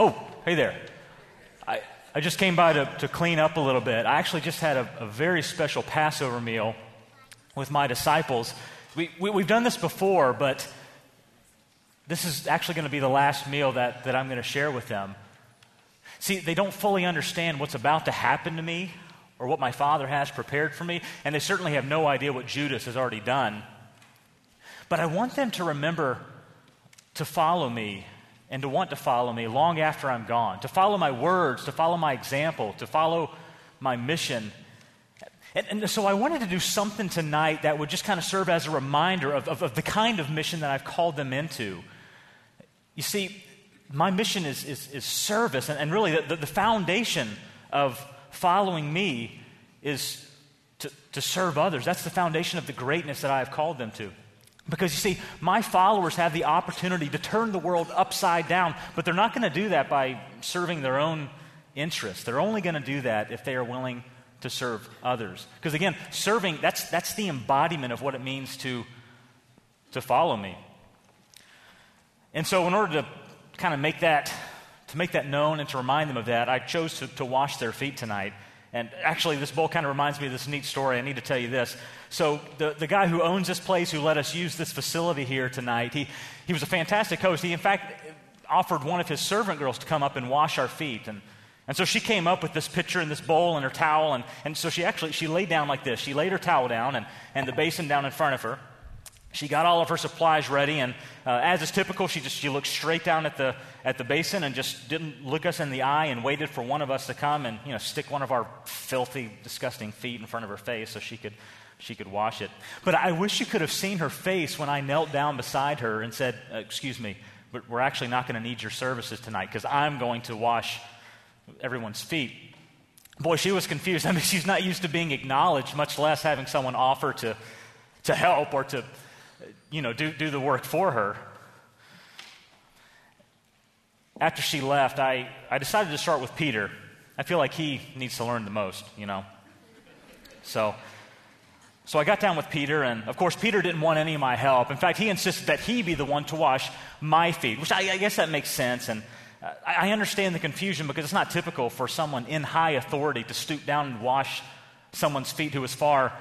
Oh, hey there. I, I just came by to, to clean up a little bit. I actually just had a, a very special Passover meal with my disciples. We, we, we've done this before, but this is actually going to be the last meal that, that I'm going to share with them. See, they don't fully understand what's about to happen to me or what my father has prepared for me, and they certainly have no idea what Judas has already done. But I want them to remember to follow me and to want to follow me long after I'm gone, to follow my words, to follow my example, to follow my mission. And, and so I wanted to do something tonight that would just kind of serve as a reminder of, of, of the kind of mission that I've called them into. You see, my mission is, is, is service, and, and really the, the foundation of following me is to, to serve others. That's the foundation of the greatness that I have called them to. Because you see, my followers have the opportunity to turn the world upside down, but they're not going to do that by serving their own interests. They're only going to do that if they are willing to serve others. Because again, serving, that's, that's the embodiment of what it means to, to follow me. And so, in order to kind of make that, to make that known and to remind them of that, I chose to, to wash their feet tonight. And actually, this bowl kind of reminds me of this neat story. I need to tell you this. So, the, the guy who owns this place, who let us use this facility here tonight, he, he was a fantastic host. He, in fact, offered one of his servant girls to come up and wash our feet. And, and so she came up with this pitcher and this bowl and her towel. And, and so she actually, she laid down like this. She laid her towel down and, and the basin down in front of her. She got all of her supplies ready, and uh, as is typical, she just she looked straight down at the at the basin and just didn't look us in the eye and waited for one of us to come and you know stick one of our filthy, disgusting feet in front of her face so she could she could wash it. But I wish you could have seen her face when I knelt down beside her and said, uh, "Excuse me, but we're actually not going to need your services tonight because I'm going to wash everyone's feet." Boy, she was confused. I mean, she's not used to being acknowledged, much less having someone offer to to help or to you know, do, do the work for her. After she left, I, I decided to start with Peter. I feel like he needs to learn the most, you know. So, so I got down with Peter, and of course, Peter didn't want any of my help. In fact, he insisted that he be the one to wash my feet, which I, I guess that makes sense. And uh, I, I understand the confusion because it's not typical for someone in high authority to stoop down and wash someone's feet who is far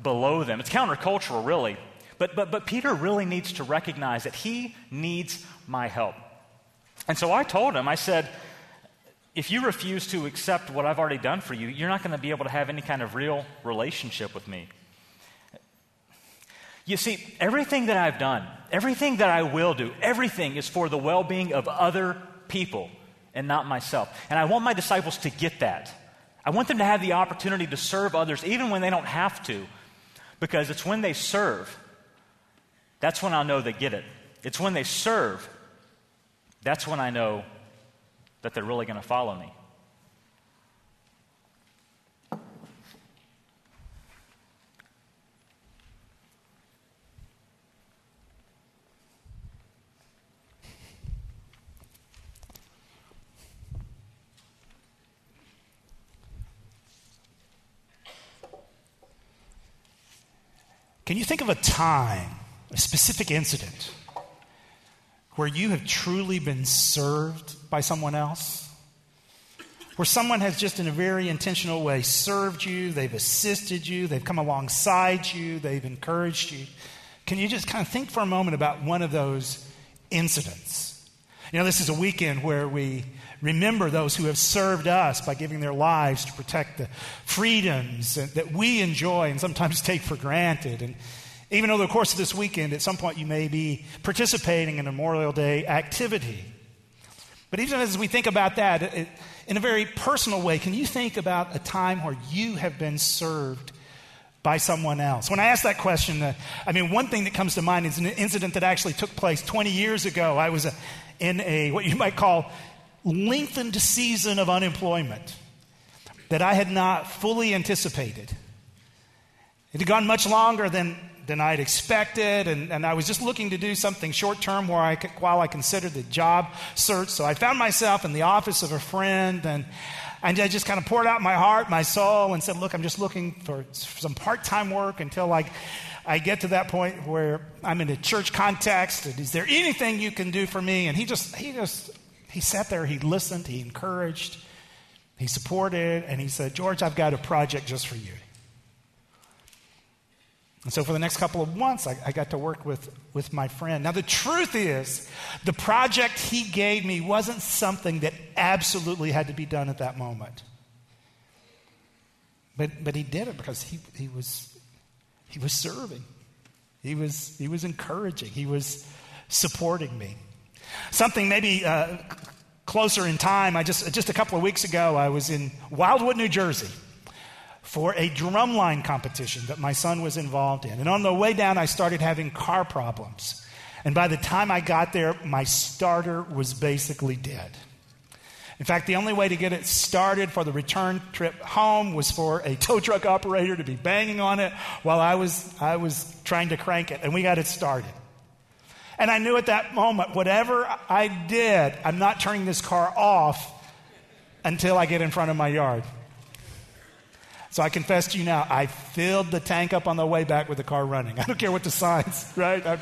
below them. It's countercultural, really. But, but, but Peter really needs to recognize that he needs my help. And so I told him, I said, if you refuse to accept what I've already done for you, you're not going to be able to have any kind of real relationship with me. You see, everything that I've done, everything that I will do, everything is for the well being of other people and not myself. And I want my disciples to get that. I want them to have the opportunity to serve others even when they don't have to, because it's when they serve that's when I'll know they get it. It's when they serve, that's when I know that they're really going to follow me. Can you think of a time a specific incident where you have truly been served by someone else? Where someone has just in a very intentional way served you, they've assisted you, they've come alongside you, they've encouraged you. Can you just kind of think for a moment about one of those incidents? You know, this is a weekend where we remember those who have served us by giving their lives to protect the freedoms that we enjoy and sometimes take for granted. And even over the course of this weekend, at some point, you may be participating in a Memorial Day activity. But even as we think about that, it, in a very personal way, can you think about a time where you have been served by someone else? When I ask that question, uh, I mean, one thing that comes to mind is an incident that actually took place 20 years ago. I was uh, in a, what you might call, lengthened season of unemployment that I had not fully anticipated. It had gone much longer than than I'd expected, and, and I was just looking to do something short term while I, while I considered the job search. So I found myself in the office of a friend, and, and I just kind of poured out my heart, my soul, and said, Look, I'm just looking for some part time work until I, I get to that point where I'm in a church context. And is there anything you can do for me? And he just, he just He sat there, he listened, he encouraged, he supported, and he said, George, I've got a project just for you. And so for the next couple of months, I, I, got to work with, with my friend. Now, the truth is, the project he gave me wasn't something that absolutely had to be done at that moment. But, but he did it because he, he, was, he was serving, he was, he was encouraging, he was supporting me. Something maybe uh, closer in time, I just, just a couple of weeks ago, I was in Wildwood, New Jersey for a drumline competition that my son was involved in. And on the way down, I started having car problems. And by the time I got there, my starter was basically dead. In fact, the only way to get it started for the return trip home was for a tow truck operator to be banging on it while I was, I was trying to crank it. And we got it started. And I knew at that moment, whatever I did, I'm not turning this car off until I get in front of my yard. So I confess to you now, I filled the tank up on the way back with the car running. I don't care what the signs, right? I,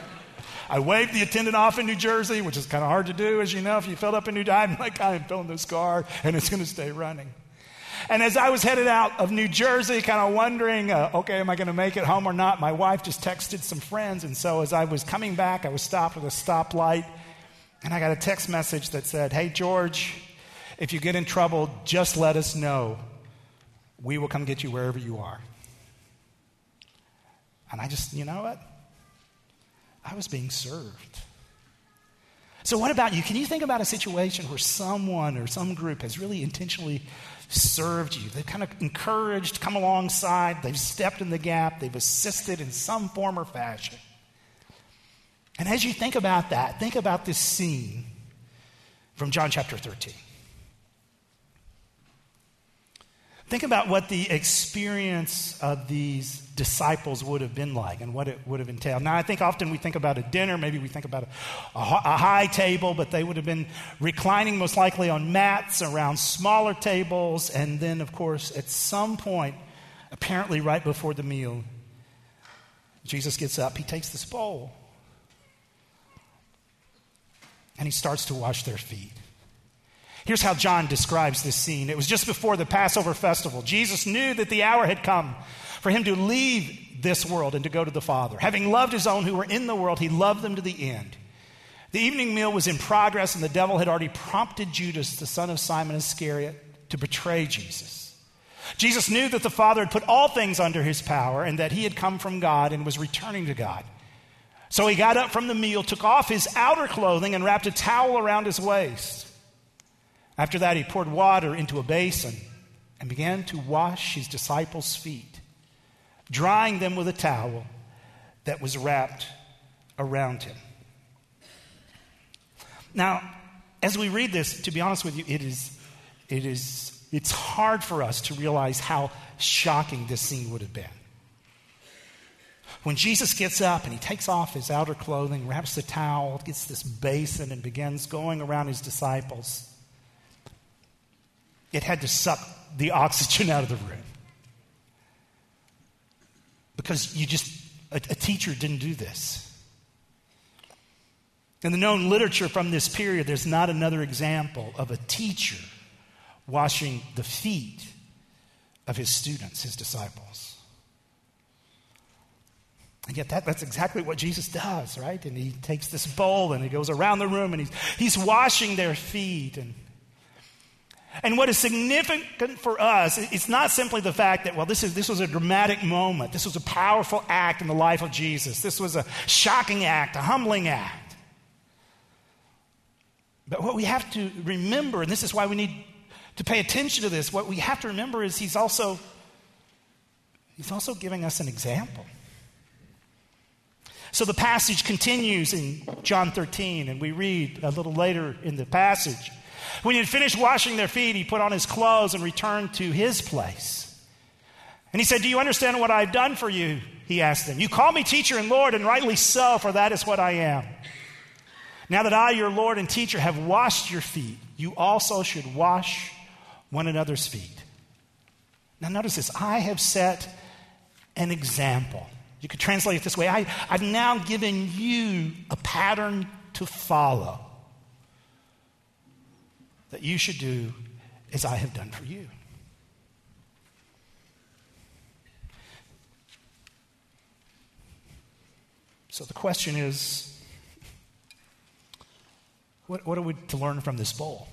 I waved the attendant off in New Jersey, which is kind of hard to do, as you know, if you filled up a new I'm like, I am filling this car and it's going to stay running. And as I was headed out of New Jersey, kind of wondering, uh, okay, am I going to make it home or not? My wife just texted some friends. And so as I was coming back, I was stopped at a stoplight. And I got a text message that said, Hey, George, if you get in trouble, just let us know. We will come get you wherever you are. And I just, you know what? I was being served. So, what about you? Can you think about a situation where someone or some group has really intentionally served you. They've kind of encouraged, come alongside, they've stepped in the gap, they've assisted in some form or fashion. And as you think about that, think about this scene from John chapter 13. Think about what the experience of these disciples would have been like and what it would have entailed. Now, I think often we think about a dinner, maybe we think about a, a, high table, but they would have been reclining most likely on mats around smaller tables. And then, of course, at some point, apparently right before the meal, Jesus gets up, he takes this bowl, and he starts to wash their feet. Here's how John describes this scene. It was just before the Passover festival. Jesus knew that the hour had come for him to leave this world and to go to the Father. Having loved his own who were in the world, he loved them to the end. The evening meal was in progress, and the devil had already prompted Judas, the son of Simon Iscariot, to betray Jesus. Jesus knew that the Father had put all things under his power and that he had come from God and was returning to God. So he got up from the meal, took off his outer clothing, and wrapped a towel around his waist. After that, he poured water into a basin and began to wash his disciples' feet, drying them with a towel that was wrapped around him. Now, as we read this, to be honest with you, it is, it is, it's hard for us to realize how shocking this scene would have been. When Jesus gets up and he takes off his outer clothing, wraps the towel, gets this basin, and begins going around his disciples, it had to suck the oxygen out of the room. Because you just, a, a teacher didn't do this. In the known literature from this period, there's not another example of a teacher washing the feet of his students, his disciples. And yet, that, that's exactly what Jesus does, right? And he takes this bowl and he goes around the room and he's, he's washing their feet. And and what is significant for us, it's not simply the fact that, well, this, is, this was a dramatic moment. This was a powerful act in the life of Jesus. This was a shocking act, a humbling act. But what we have to remember, and this is why we need to pay attention to this, what we have to remember is he's also, he's also giving us an example. So the passage continues in John 13, and we read a little later in the passage. When he had finished washing their feet, he put on his clothes and returned to his place. And he said, Do you understand what I've done for you? He asked them. You call me teacher and Lord, and rightly so, for that is what I am. Now that I, your Lord and teacher, have washed your feet, you also should wash one another's feet. Now, notice this I have set an example. You could translate it this way I, I've now given you a pattern to follow. That you should do as I have done for you. So the question is what, what are we to learn from this bowl?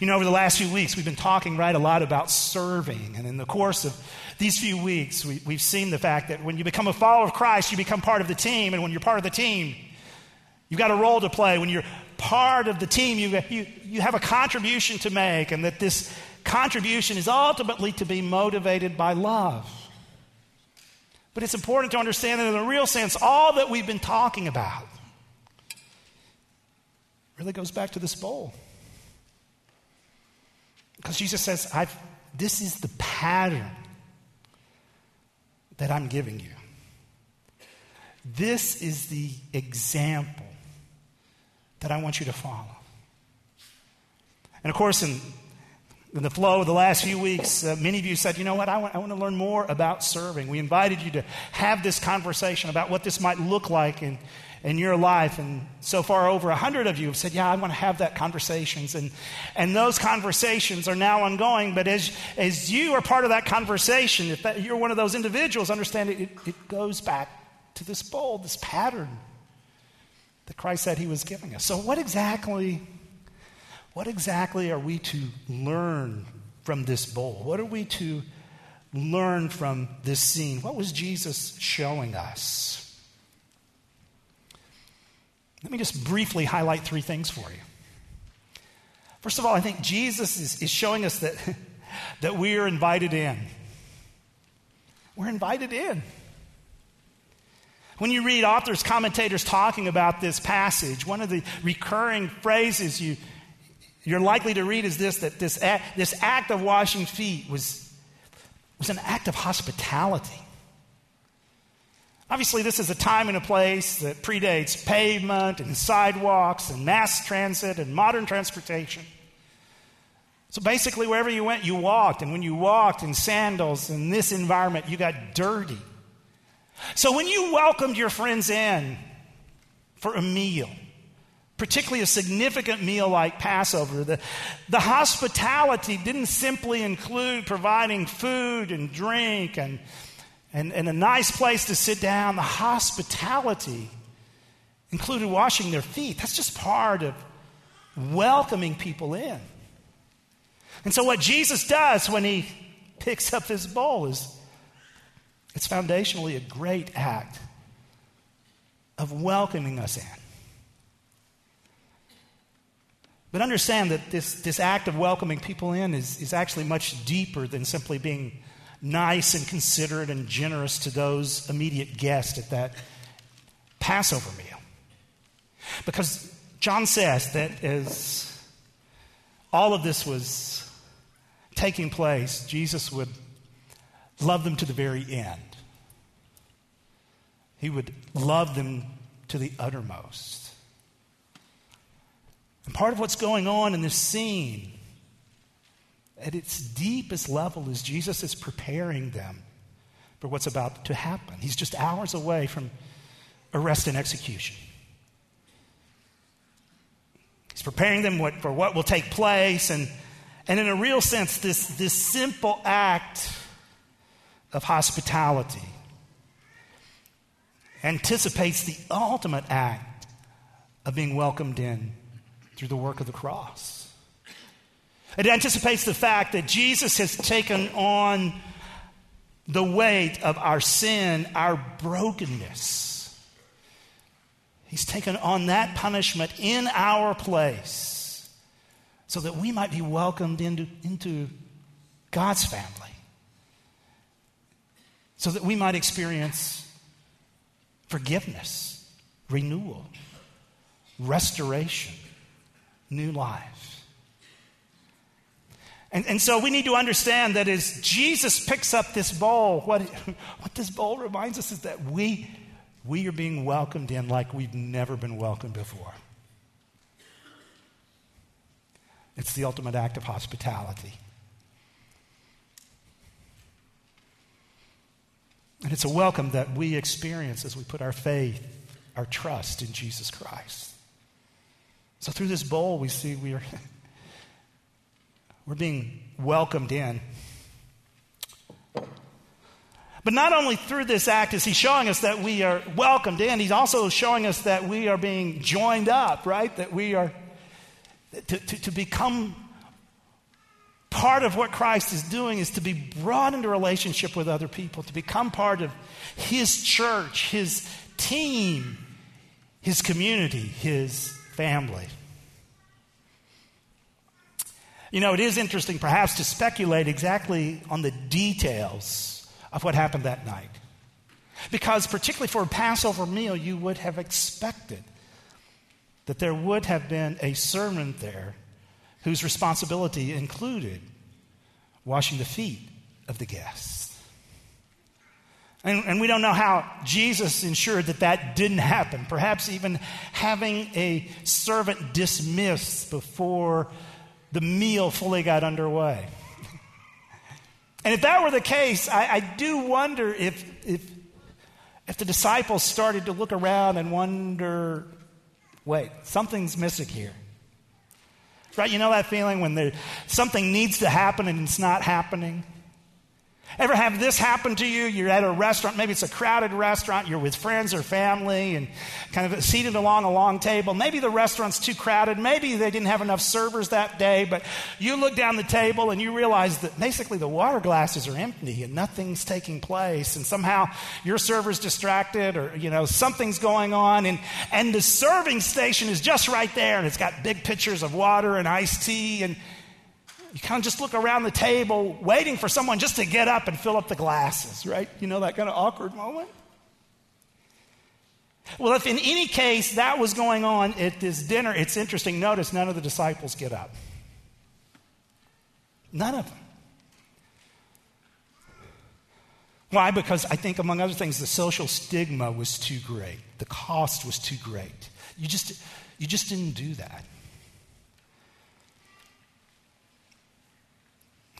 You know, over the last few weeks, we've been talking, right, a lot about serving. And in the course of these few weeks, we, we've seen the fact that when you become a follower of Christ, you become part of the team. And when you're part of the team, you've got a role to play. When you're part of the team, you, you, you have a contribution to make. And that this contribution is ultimately to be motivated by love. But it's important to understand that in a real sense, all that we've been talking about really goes back to this bowl. Because Jesus says, I've, This is the pattern that I'm giving you. This is the example that I want you to follow. And of course, in, in the flow of the last few weeks, uh, many of you said, you know what, I want, I want to learn more about serving. We invited you to have this conversation about what this might look like in, in your life. And so far, over a hundred of you have said, Yeah, I want to have that conversations. And, and those conversations are now ongoing. But as, as you are part of that conversation, if that, you're one of those individuals, understand it, it, it goes back to this bowl, this pattern that Christ said he was giving us. So, what exactly, what exactly are we to learn from this bowl? What are we to learn from this scene? What was Jesus showing us? Let me just briefly highlight three things for you. First of all, I think Jesus is, is showing us that, that we are invited in. We're invited in. When you read authors, commentators talking about this passage, one of the recurring phrases you, you're likely to read is this that this act, this act of washing feet was, was an act of hospitality. Obviously, this is a time and a place that predates pavement and sidewalks and mass transit and modern transportation. So basically, wherever you went, you walked. And when you walked in sandals in this environment, you got dirty. So when you welcomed your friends in for a meal, particularly a significant meal like Passover, the, the hospitality didn't simply include providing food and drink and and, and a nice place to sit down. The hospitality included washing their feet. That's just part of welcoming people in. And so, what Jesus does when he picks up his bowl is it's foundationally a great act of welcoming us in. But understand that this, this act of welcoming people in is, is actually much deeper than simply being nice and considerate and generous to those immediate guests at that Passover meal. Because John says that as all of this was taking place, Jesus would love them to the very end. He would love them to the uttermost. And part of what's going on in this scene at its deepest level is Jesus is preparing them for what's about to happen. He's just hours away from arrest and execution. He's preparing them what, for what will take place. And, and in a real sense, this, this simple act of hospitality anticipates the ultimate act of being welcomed in through the work of the cross. It anticipates the fact that Jesus has taken on the weight of our sin, our brokenness. He's taken on that punishment in our place so that we might be welcomed into, into God's family, so that we might experience forgiveness, renewal, restoration, new life. And, and so we need to understand that as Jesus picks up this bowl, what, what this bowl reminds us is that we, we are being welcomed in like we've never been welcomed before. It's the ultimate act of hospitality. And it's a welcome that we experience as we put our faith, our trust in Jesus Christ. So through this bowl, we see we are we're being welcomed in. But not only through this act is he showing us that we are welcomed in, he's also showing us that we are being joined up, right? That we are to, to, to become part of what Christ is doing is to be brought into relationship with other people, to become part of his church, his team, his community, his family. You know, it is interesting perhaps to speculate exactly on the details of what happened that night. Because, particularly for a Passover meal, you would have expected that there would have been a sermon there whose responsibility included washing the feet of the guests. And, and, we don't know how Jesus ensured that that didn't happen. Perhaps even having a servant dismissed before the meal fully got underway. and if that were the case, I, I do wonder if, if, if the disciples started to look around and wonder wait, something's missing here. Right? You know that feeling when there, something needs to happen and it's not happening? Ever have this happen to you? You're at a restaurant, maybe it's a crowded restaurant, you're with friends or family and kind of seated along a long table. Maybe the restaurant's too crowded, maybe they didn't have enough servers that day, but you look down the table and you realize that basically the water glasses are empty and nothing's taking place and somehow your server's distracted or you know something's going on and and the serving station is just right there and it's got big pitchers of water and iced tea and you kind of just look around the table waiting for someone just to get up and fill up the glasses, right? You know, that kind of awkward moment? Well, if in any case that was going on at this dinner, it's interesting. Notice none of the disciples get up. None of them. Why? Because I think, among other things, the social stigma was too great. The cost was too great. You just, you just didn't do that.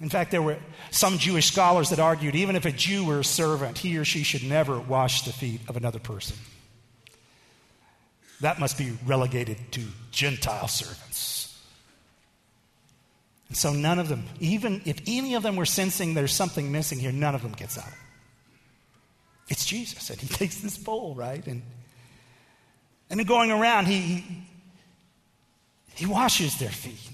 In fact, there were some Jewish scholars that argued even if a Jew were a servant, he or she should never wash the feet of another person. That must be relegated to Gentile servants. And so none of them, even if any of them were sensing there's something missing here, none of them gets up. It's Jesus, and he takes this bowl, right? And, and going around, he, he washes their feet.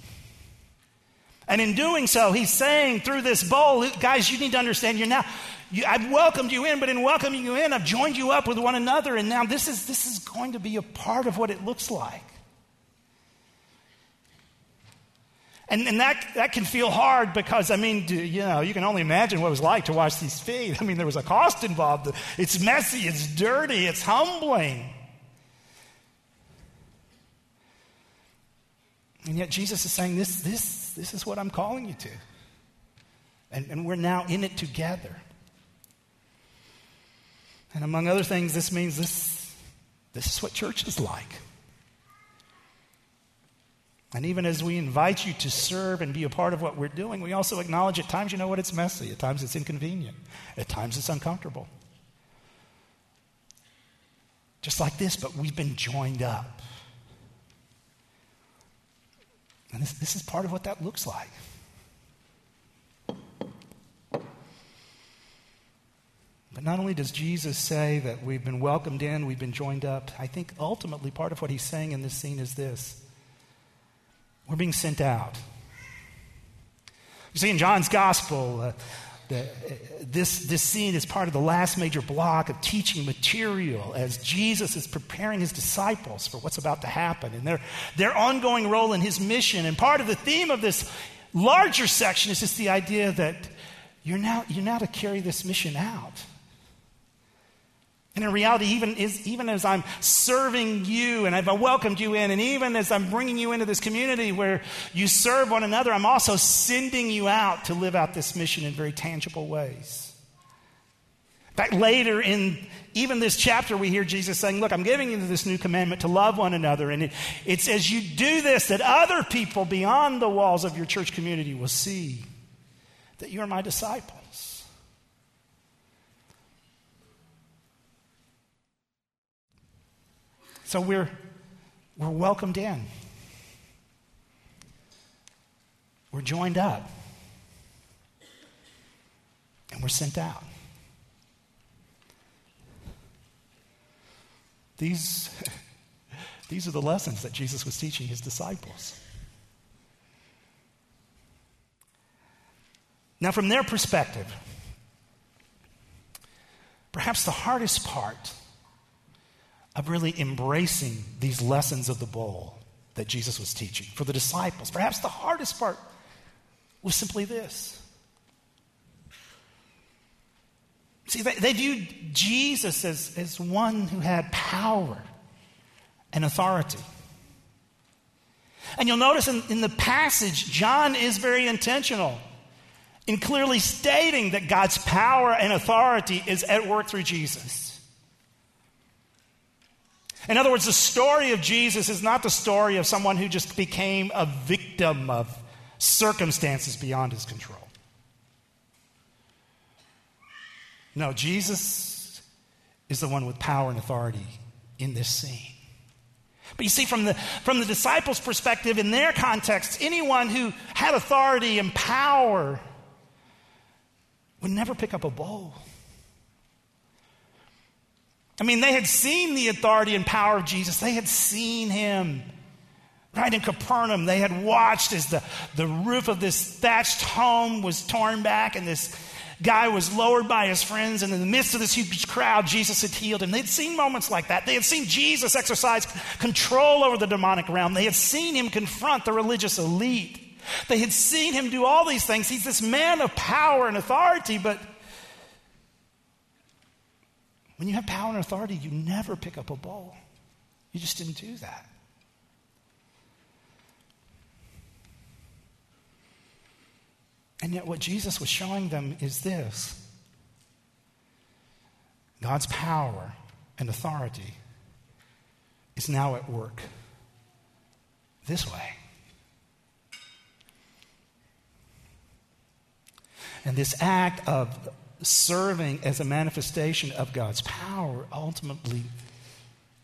And in doing so, he's saying through this bowl, guys, you need to understand you're now, you, I've welcomed you in, but in welcoming you in, I've joined you up with one another. And now this is, this is going to be a part of what it looks like. And, and that, that can feel hard because, I mean, you know, you can only imagine what it was like to wash these feet. I mean, there was a cost involved. It's messy, it's dirty, it's humbling. And yet Jesus is saying this, this, this is what I'm calling you to. And, and we're now in it together. And among other things, this means this, this is what church is like. And even as we invite you to serve and be a part of what we're doing, we also acknowledge at times, you know what, it's messy. At times it's inconvenient. At times it's uncomfortable. Just like this, but we've been joined up. And this, this is part of what that looks like. But not only does Jesus say that we've been welcomed in, we've been joined up, I think ultimately part of what he's saying in this scene is this we're being sent out. You see, in John's gospel, uh, the, uh, this, this scene is part of the last major block of teaching material as Jesus is preparing his disciples for what's about to happen and their, their ongoing role in his mission. And part of the theme of this larger section is just the idea that you're now, you're now to carry this mission out. And in reality, even, is, even as I'm serving you and I've welcomed you in, and even as I'm bringing you into this community where you serve one another, I'm also sending you out to live out this mission in very tangible ways. In fact, later in even this chapter, we hear Jesus saying, Look, I'm giving you this new commandment to love one another. And it, it's as you do this that other people beyond the walls of your church community will see that you are my disciple. So we're, we're welcomed in. we're joined up and we're sent out. These, these are the lessons that Jesus was teaching his disciples. Now, from their perspective, perhaps the hardest part of really embracing these lessons of the bowl that Jesus was teaching for the disciples, perhaps the hardest part was simply this. See, they, they viewed Jesus as, as one who had power and authority. And you'll notice in, in the passage, John is very intentional in clearly stating that God's power and authority is at work through Jesus. In other words, the story of Jesus is not the story of someone who just became a victim of circumstances beyond his control. No, Jesus is the one with power and authority in this scene. But you see, from the, from the disciples' perspective, in their context, anyone who had authority and power would never pick up a bowl. I mean, they had seen the authority and power of Jesus, they had seen him. Right in Capernaum, they had watched as the, the roof of this thatched home was torn back and this guy was lowered by his friends, and in the midst of this huge crowd, Jesus had healed him. They'd seen moments like that. They had seen Jesus exercise control over the demonic realm. They had seen him confront the religious elite. They had seen him do all these things. He's this man of power and authority, but when you have power and authority, you never pick up a bowl. You just didn't do that. And yet, what Jesus was showing them is this God's power and authority is now at work this way. And this act of serving as a manifestation of God's power ultimately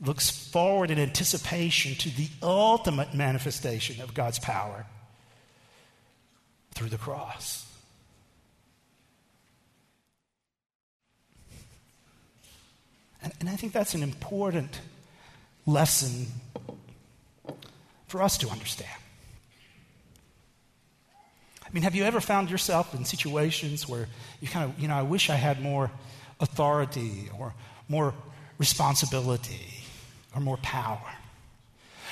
looks forward in anticipation to the ultimate manifestation of God's power through the cross. And, and I think that's an important lesson for us to understand. Mean, have you ever found yourself in situations where you kind of, you know, I wish I had more authority or more responsibility or more power?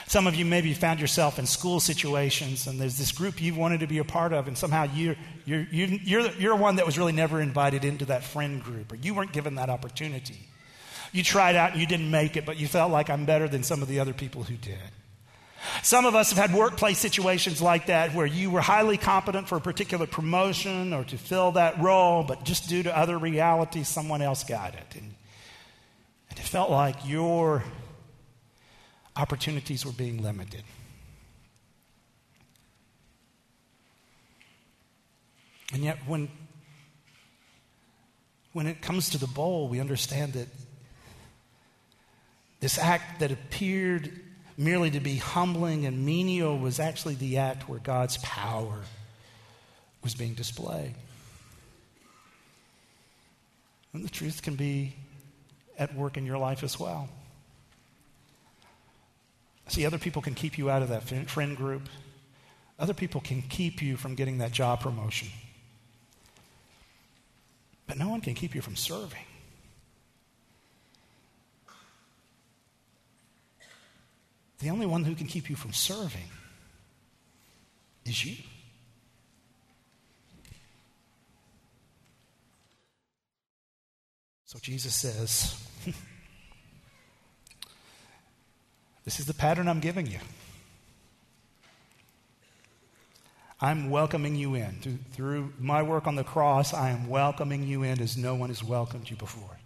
Some of you maybe found yourself in school situations, and there's this group you wanted to be a part of, and somehow you're, you're, you're, you're one that was really never invited into that friend group, or you weren't given that opportunity. You tried out and you didn't make it, but you felt like I'm better than some of the other people who did. Some of us have had workplace situations like that where you were highly competent for a particular promotion or to fill that role, but just due to other realities, someone else got it. And, and it felt like your opportunities were being limited. And yet, when, when it comes to the bowl, we understand that this act that appeared merely to be humbling and menial was actually the act where God's power was being displayed. And the truth can be at work in your life as well. See, other people can keep you out of that friend group. Other people can keep you from getting that job promotion. But no one can keep you from serving. The only one who can keep you from serving is you. So Jesus says, This is the pattern I'm giving you. I'm welcoming you in. Through, my work on the cross, I am welcoming you in as no one has welcomed you before.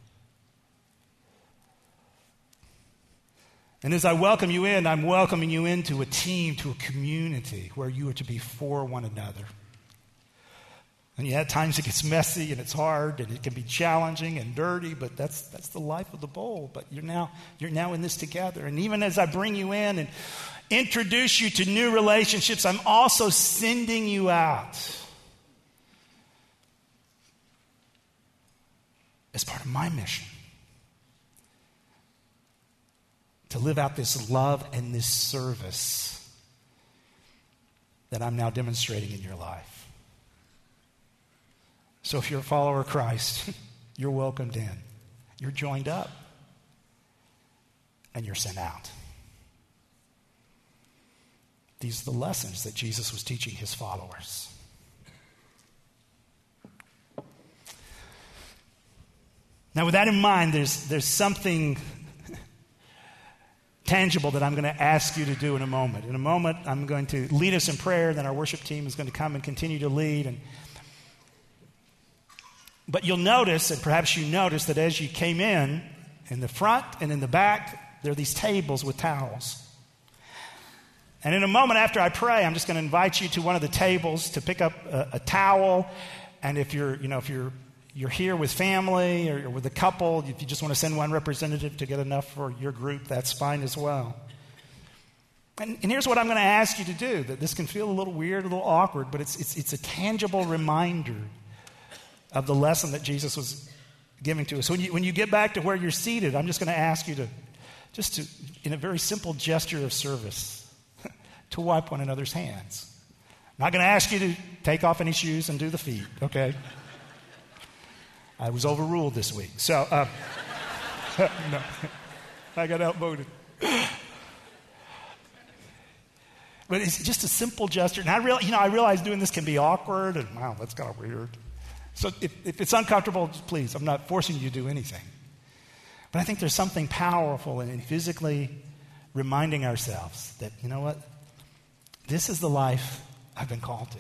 And as I welcome you in, I'm welcoming you into a team, to a community where you are to be for one another. And yet, at times it gets messy and it's hard and it can be challenging and dirty, but that's, that's the life of the bowl. But you're now, you're now in this together. And even as I bring you in and, introduce you to new relationships, I'm also sending you out as part of my mission to live out this love and this service that I'm now demonstrating in your life. So if you're a follower of Christ, you're welcomed in. You're joined up. And you're sent out. These are the lessons that Jesus was teaching his followers. Now, with that in mind, there's, there's something tangible that I'm going to ask you to do in a moment. In a moment, I'm going to lead us in prayer, then our worship team is going to come and continue to lead. And, but you'll notice, and perhaps you notice, that as you came in, in the front and in the back, there are these tables with towels. And in a moment after I pray, I'm just going to invite you to one of the tables to pick up a, a towel. And if you're, you know, if you're you're here with family or, with a couple, if you just want to send one representative to get enough for your group, that's fine as well. And, and here's what I'm going to ask you to do that this can feel a little weird, a little awkward, but it's, it's, it's a tangible reminder of the lesson that Jesus was giving to us. When you, when you get back to where you're seated, I'm just going to ask you to, just to, in a very simple gesture of service, to wipe one another's hands. I'm not going to ask you to take off any shoes and do the feet, okay? I was overruled this week. So, uh, no, I got outvoted. But it's just a simple gesture. And I, real, you know, I realize doing this can be awkward, and wow, that's kind of weird. So if, if it's uncomfortable, please, I'm not forcing you to do anything. But I think there's something powerful in physically reminding ourselves that, you know what? This is the life I've been called to.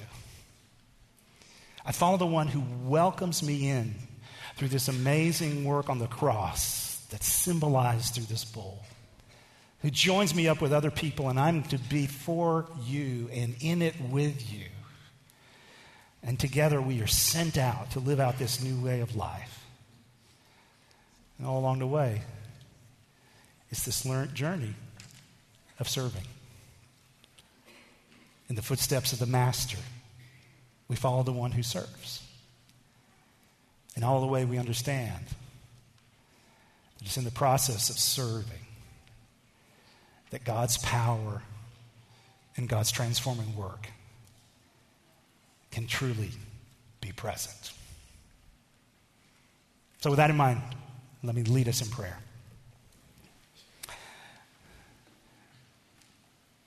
I follow the one who welcomes me in through this amazing work on the cross that's symbolized through this bowl, who joins me up with other people, and I'm to be for you and in it with you. And together we are sent out to live out this new way of life. And all along the way, it's this learned journey of serving. In the footsteps of the Master, we follow the one who serves in all the way we understand. It's in the process of serving, that God's power and God's transforming work can truly be present. So, with that in mind, let me lead us in prayer.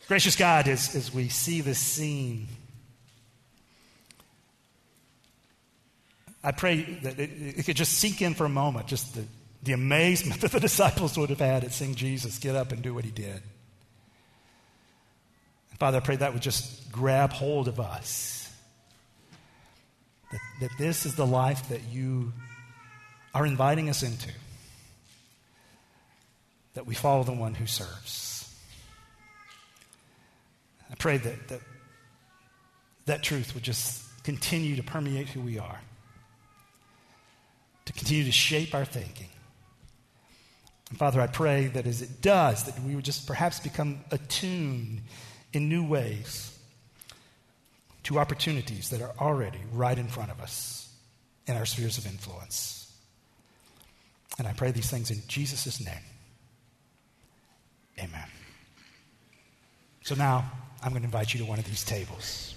Gracious God, as, as we see this scene I pray that it, it, could just sink in for a moment, just the, the amazement that the disciples would have had at seeing Jesus get up and do what he did. And Father, I pray that would just grab hold of us. That, that this is the life that you are inviting us into. That we follow the one who serves. I pray that that, that truth would just continue to permeate who we are to continue to shape our thinking. And Father, I pray that as it does, that we would just perhaps become attuned in new ways to opportunities that are already right in front of us in our spheres of influence. And I pray these things in Jesus' name. Amen. So now I'm going to invite you to one of these tables.